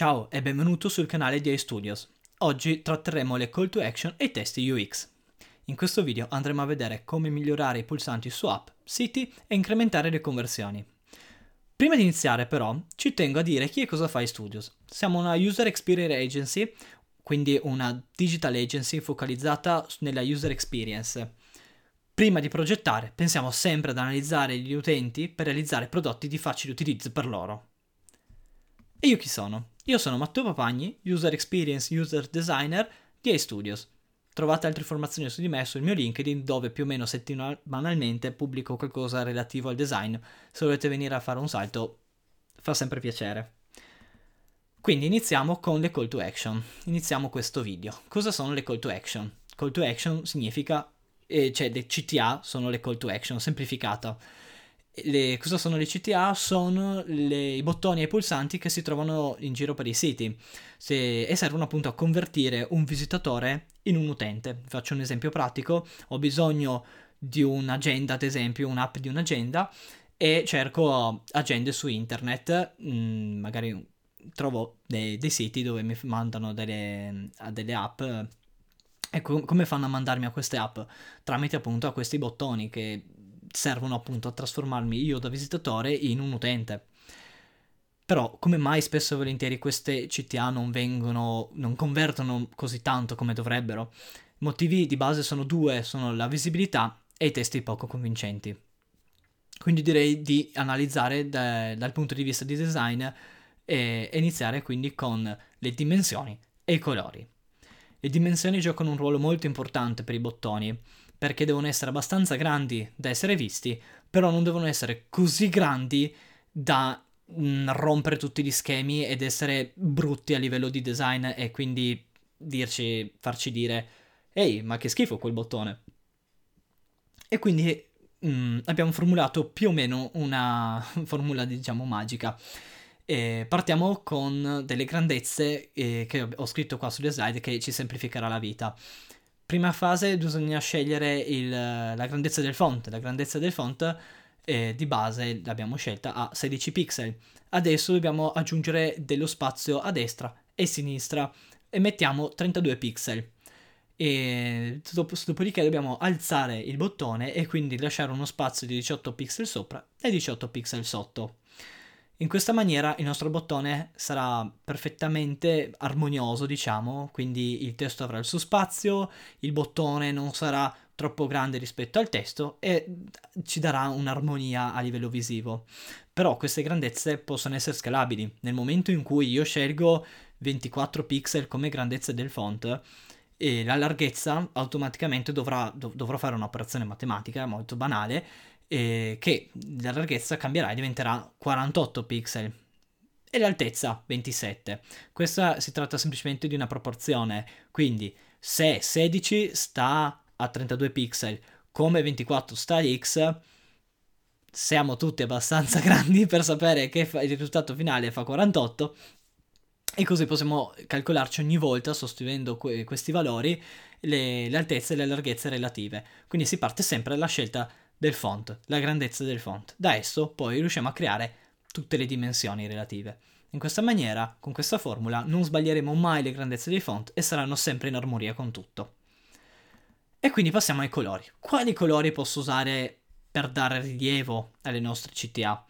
Ciao e benvenuto sul canale di iStudios. Oggi tratteremo le call to action e i testi UX. In questo video andremo a vedere come migliorare i pulsanti su app, siti e incrementare le conversioni. Prima di iniziare però ci tengo a dire chi e cosa fa iStudios. Siamo una User Experience Agency, quindi una digital agency focalizzata nella user experience. Prima di progettare pensiamo sempre ad analizzare gli utenti per realizzare prodotti di facile utilizzo per loro. E io chi sono? Io sono Matteo Papagni, User Experience User Designer di iStudios. Trovate altre informazioni su di me sul mio LinkedIn dove più o meno settimanalmente pubblico qualcosa relativo al design. Se volete venire a fare un salto fa sempre piacere. Quindi iniziamo con le call to action. Iniziamo questo video. Cosa sono le call to action? Call to action significa, eh, cioè le CTA sono le call to action, semplificata le, cosa sono le CTA? Sono le, i bottoni e i pulsanti che si trovano in giro per i siti Se, e servono appunto a convertire un visitatore in un utente. Faccio un esempio pratico, ho bisogno di un'agenda, ad esempio, un'app di un'agenda e cerco agende su internet, mh, mm, magari trovo dei, dei, siti dove mi mandano delle, delle app e com- come fanno a mandarmi a queste app? Tramite appunto a questi bottoni che servono appunto a trasformarmi io da visitatore in un utente. Però come mai spesso e volentieri queste CTA non vengono, non convertono così tanto come dovrebbero? I motivi di base sono due, sono la visibilità e i testi poco convincenti. Quindi direi di analizzare da, dal punto di vista di design e, iniziare quindi con le dimensioni e i colori. Le dimensioni giocano un ruolo molto importante per i bottoni perché devono essere abbastanza grandi da essere visti, però non devono essere così grandi da mh, mm, rompere tutti gli schemi ed essere brutti a livello di design e quindi dirci, farci dire ehi, ma che schifo quel bottone. E quindi mh, mm, abbiamo formulato più o meno una formula, diciamo, magica. E partiamo con delle grandezze eh, che ho scritto qua sulle slide che ci semplificherà la vita prima fase bisogna scegliere il, la grandezza del font. La grandezza del font eh, di base l'abbiamo scelta a 16 pixel. Adesso dobbiamo aggiungere dello spazio a destra e sinistra e mettiamo 32 pixel. E dopo, dopodiché dobbiamo alzare il bottone e quindi lasciare uno spazio di 18 pixel sopra e 18 pixel sotto. In questa maniera il nostro bottone sarà perfettamente armonioso, diciamo, quindi il testo avrà il suo spazio, il bottone non sarà troppo grande rispetto al testo e ci darà un'armonia a livello visivo. Però queste grandezze possono essere scalabili. Nel momento in cui io scelgo 24 pixel come grandezza del font, e la larghezza automaticamente dovrà, dov- dovrò fare un'operazione matematica molto banale eh, che la larghezza cambierà e diventerà 48 pixel e l'altezza 27. Questa si tratta semplicemente di una proporzione, quindi se 16 sta a 32 pixel come 24 sta a X, siamo tutti abbastanza grandi per sapere che il risultato finale fa 48 e così possiamo calcolarci ogni volta sostituendo que- questi valori le, le altezze e le larghezze relative. Quindi si parte sempre dalla scelta del font, la grandezza del font. Da esso poi riusciamo a creare tutte le dimensioni relative. In questa maniera, con questa formula, non sbaglieremo mai le grandezze dei font e saranno sempre in armonia con tutto. E quindi passiamo ai colori. Quali colori posso usare per dare rilievo alle nostre CTA?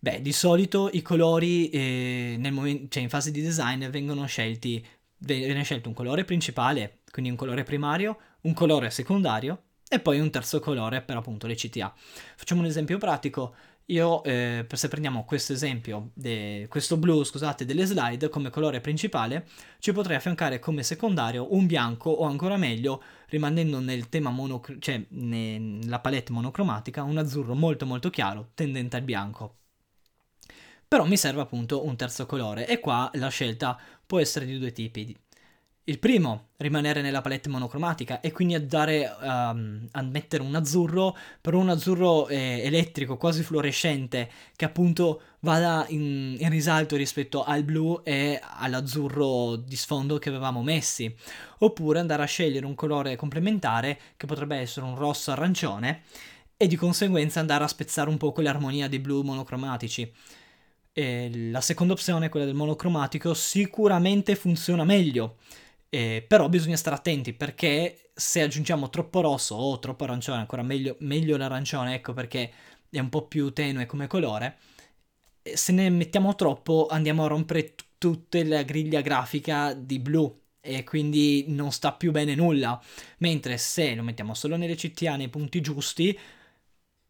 Beh, di solito i colori eh, momento, cioè in fase di design vengono scelti, viene scelto un colore principale, quindi un colore primario, un colore secondario e poi un terzo colore per appunto le CTA. Facciamo un esempio pratico. Io, eh, se prendiamo questo esempio, de, questo blu, scusate, delle slide come colore principale, ci potrei affiancare come secondario un bianco o ancora meglio, rimanendo nel tema mono, cioè nella palette monocromatica, un azzurro molto molto chiaro, tendente al bianco. Però mi serve appunto un terzo colore e qua la scelta può essere di due tipi. Il primo, rimanere nella palette monocromatica e quindi a, dare, um, a mettere un azzurro, però un azzurro eh, elettrico, quasi fluorescente, che appunto vada in, in, risalto rispetto al blu e all'azzurro di sfondo che avevamo messi. Oppure andare a scegliere un colore complementare, che potrebbe essere un rosso arancione, e di conseguenza andare a spezzare un po' quell'armonia dei blu monocromatici. E la seconda opzione, quella del monocromatico, sicuramente funziona meglio, eh, però bisogna stare attenti perché se aggiungiamo troppo rosso o troppo arancione, ancora meglio, meglio l'arancione, ecco perché è un po' più tenue come colore, se ne mettiamo troppo andiamo a rompere t- tutta la griglia grafica di blu e quindi non sta più bene nulla. Mentre se lo mettiamo solo nelle CTA nei punti giusti,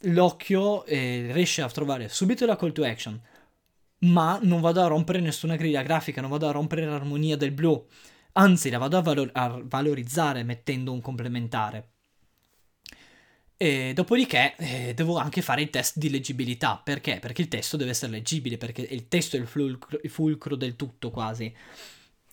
l'occhio eh, riesce a trovare subito la call to action, ma non vado a rompere nessuna griglia grafica, non vado a rompere l'armonia del blu, anzi la vado a, valor- a valorizzare mettendo un complementare. E dopodiché eh, devo anche fare il test di leggibilità. Perché? Perché il testo deve essere leggibile, perché il testo è il fulcro, il fulcro del tutto quasi.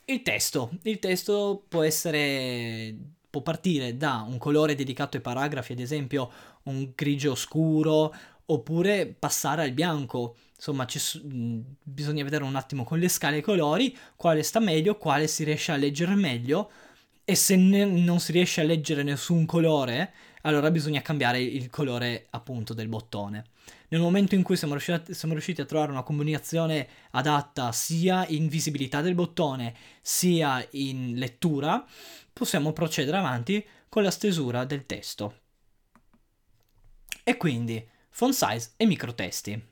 Il testo. Il testo può essere può partire da un colore dedicato ai paragrafi, ad esempio un grigio scuro, oppure passare al bianco. Insomma, ci, bisogna vedere un attimo con le scale i colori quale sta meglio, quale si riesce a leggere meglio. E se ne, non si riesce a leggere nessun colore, allora bisogna cambiare il colore appunto del bottone. Nel momento in cui siamo riusciti, siamo riusciti a trovare una combinazione adatta sia in visibilità del bottone sia in lettura, possiamo procedere avanti con la stesura del testo. E quindi font size e microtesti.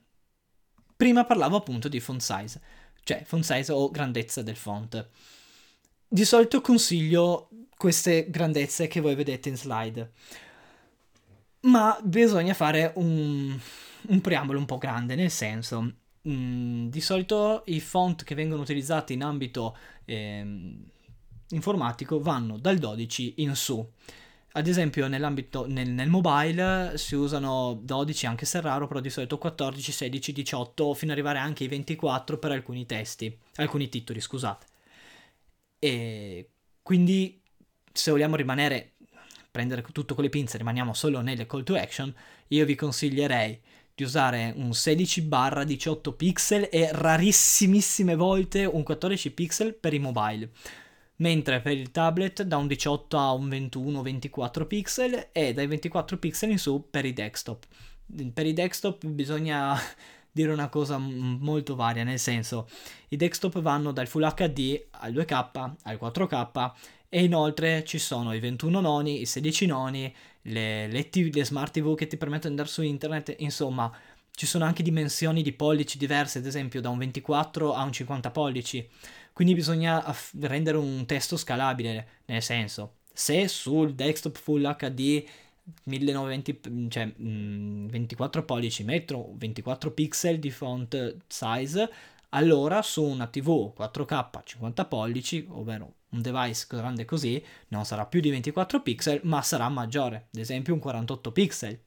Prima parlavo appunto di font size, cioè font size o grandezza del font. Di solito consiglio queste grandezze che voi vedete in slide ma bisogna fare un, un preambolo un po' grande, nel senso, mh, mm, di solito i font che vengono utilizzati in ambito eh, informatico vanno dal 12 in su. Ad esempio nell'ambito nel, nel, mobile si usano 12 anche se è raro, però di solito 14, 16, 18 fino ad arrivare anche ai 24 per alcuni testi, alcuni titoli, scusate. E quindi se vogliamo rimanere prendere tutto con le pinze, rimaniamo solo nelle call to action, io vi consiglierei di usare un 16-18 pixel e rarissimissime volte un 14 pixel per i mobile. Mentre per il tablet da un 18 a un 21-24 pixel e dai 24 pixel in su per i desktop. Per i desktop bisogna dire una cosa molto varia, nel senso i desktop vanno dal Full HD al 2K al 4K e inoltre ci sono i 21 noni, i 16 noni, le, le, TV, le smart TV che ti permettono di andare su internet, insomma ci sono anche dimensioni di pollici diverse, ad esempio da un 24 a un 50 pollici, quindi bisogna rendere un testo scalabile, nel senso, se sul desktop Full HD 1920, cioè mh, 24 pollici metro 24 pixel di font size, allora su una TV 4K 50 pollici, ovvero un device grande così, non sarà più di 24 pixel, ma sarà maggiore, ad esempio un 48 pixel.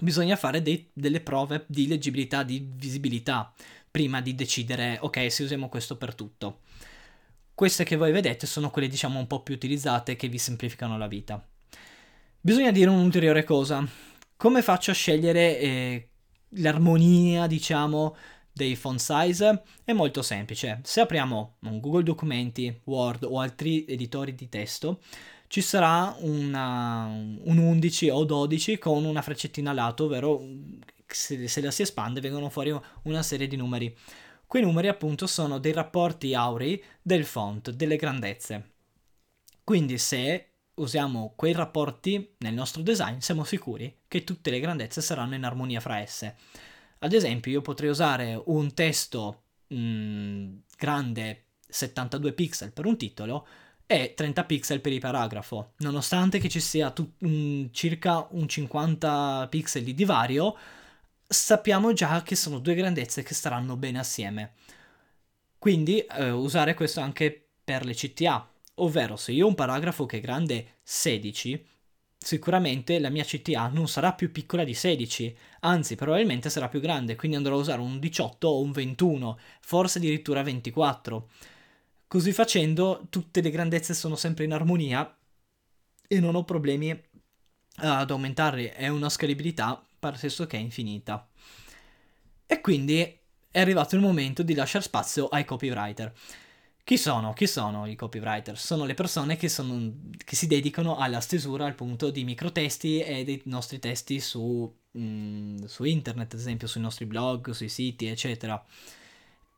Bisogna fare dei, delle prove di leggibilità, di visibilità, prima di decidere, ok, se usiamo questo per tutto. Queste che voi vedete sono quelle, diciamo, un po' più utilizzate che vi semplificano la vita. Bisogna dire un'ulteriore cosa. Come faccio a scegliere eh, l'armonia, diciamo, dei font size è molto semplice. Se apriamo un Google Documenti, Word o altri editori di testo, ci sarà una, un 11 o 12 con una freccettina a lato, ovvero se, se la si espande vengono fuori una serie di numeri. Quei numeri appunto sono dei rapporti aurei del font, delle grandezze. Quindi se usiamo quei rapporti nel nostro design siamo sicuri che tutte le grandezze saranno in armonia fra esse. Ad esempio, io potrei usare un testo mh, mm, grande 72 pixel per un titolo e 30 pixel per il paragrafo. Nonostante che ci sia tu- mh, circa un 50 pixel di divario, sappiamo già che sono due grandezze che staranno bene assieme. Quindi eh, usare questo anche per le CTA, ovvero se io ho un paragrafo che è grande 16, sicuramente la mia CTA non sarà più piccola di 16, anzi probabilmente sarà più grande, quindi andrò a usare un 18 o un 21, forse addirittura 24. Così facendo tutte le grandezze sono sempre in armonia e non ho problemi ad aumentarli, è una scalabilità stesso che è infinita. E quindi è arrivato il momento di lasciare spazio ai copywriter. Chi sono? Chi sono i copywriter? Sono le persone che, sono, che si dedicano alla stesura appunto di microtesti e dei nostri testi su, mm, su internet, ad esempio sui nostri blog, sui siti, eccetera.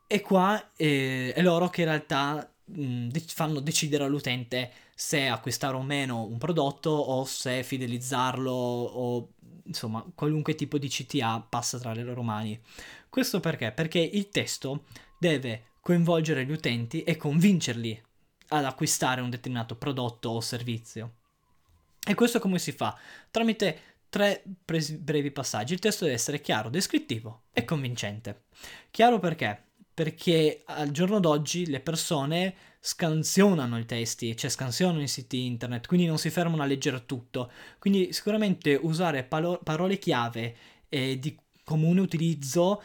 E qua eh, è loro che in realtà mh, fanno decidere all'utente se acquistare o meno un prodotto o se fidelizzarlo o insomma qualunque tipo di CTA passa tra le loro mani. Questo perché? Perché il testo deve coinvolgere gli utenti e convincerli ad acquistare un determinato prodotto o servizio. E questo come si fa? Tramite tre brevi passaggi. Il testo deve essere chiaro, descrittivo e convincente. Chiaro perché? Perché al giorno d'oggi le persone scansionano i testi, cioè scansionano i siti internet, quindi non si fermano a leggere tutto. Quindi sicuramente usare palo- parole chiave eh, di comune utilizzo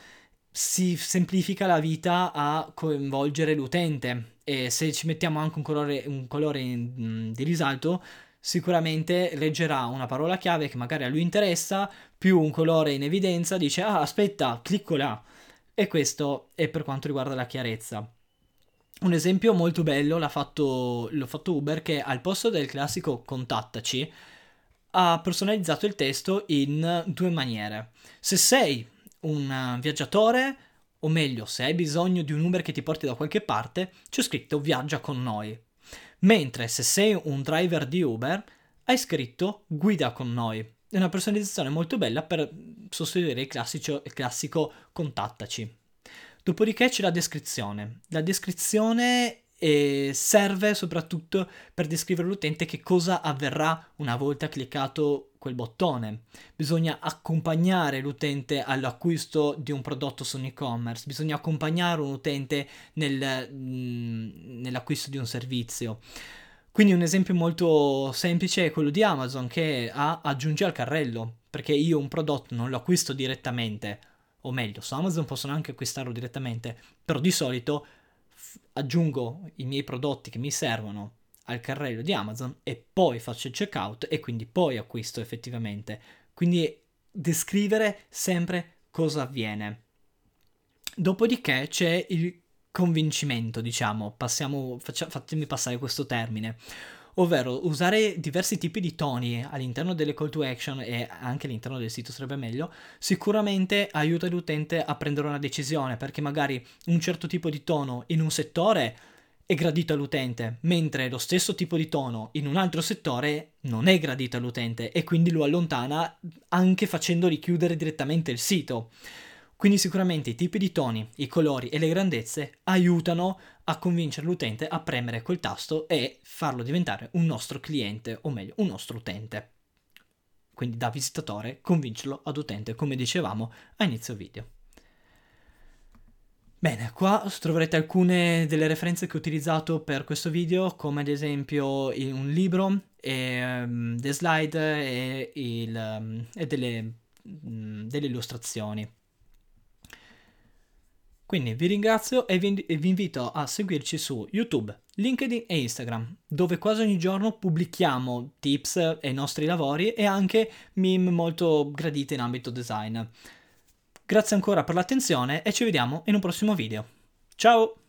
si semplifica la vita a coinvolgere l'utente e se ci mettiamo anche un colore, un colore in, di risalto sicuramente leggerà una parola chiave che magari a lui interessa più un colore in evidenza dice ah aspetta clicco là e questo è per quanto riguarda la chiarezza un esempio molto bello l'ha fatto, l'ho fatto Uber che al posto del classico contattaci ha personalizzato il testo in due maniere. Se sei un viaggiatore, o meglio, se hai bisogno di un Uber che ti porti da qualche parte, c'è scritto viaggia con noi. Mentre se sei un driver di Uber, hai scritto guida con noi. È una personalizzazione molto bella per sostituire il, classico, il classico contattaci. Dopodiché c'è la descrizione. La descrizione eh, serve soprattutto per descrivere all'utente che cosa avverrà una volta cliccato quel bottone. Bisogna accompagnare l'utente all'acquisto di un prodotto su un e-commerce, bisogna accompagnare un utente nel, mh, mm, nell'acquisto di un servizio. Quindi un esempio molto semplice è quello di Amazon che ha aggiungi al carrello, perché io un prodotto non lo acquisto direttamente, o meglio, su Amazon possono anche acquistarlo direttamente, però di solito f- aggiungo i miei prodotti che mi servono al carrello di Amazon e poi faccio il checkout e quindi poi acquisto effettivamente. Quindi descrivere sempre cosa avviene. Dopodiché c'è il convincimento, diciamo, passiamo, faccia, fatemi passare questo termine ovvero usare diversi tipi di toni all'interno delle call to action e anche all'interno del sito sarebbe meglio, sicuramente aiuta l'utente a prendere una decisione perché magari un certo tipo di tono in un settore è gradito all'utente, mentre lo stesso tipo di tono in un altro settore non è gradito all'utente e quindi lo allontana anche facendo richiudere direttamente il sito. Quindi sicuramente i tipi di toni, i colori e le grandezze aiutano a convincere l'utente a premere quel tasto e farlo diventare un nostro cliente, o meglio, un nostro utente. Quindi da visitatore convincerlo ad utente, come dicevamo a inizio video. Bene, qua troverete alcune delle referenze che ho utilizzato per questo video, come ad esempio un libro, e, um, delle slide e, il, um, e delle, um, delle illustrazioni. Quindi vi ringrazio e vi, vi, invito a seguirci su YouTube, LinkedIn e Instagram, dove quasi ogni giorno pubblichiamo tips e nostri lavori e anche meme molto graditi in ambito design. Grazie ancora per l'attenzione e ci vediamo in un prossimo video. Ciao!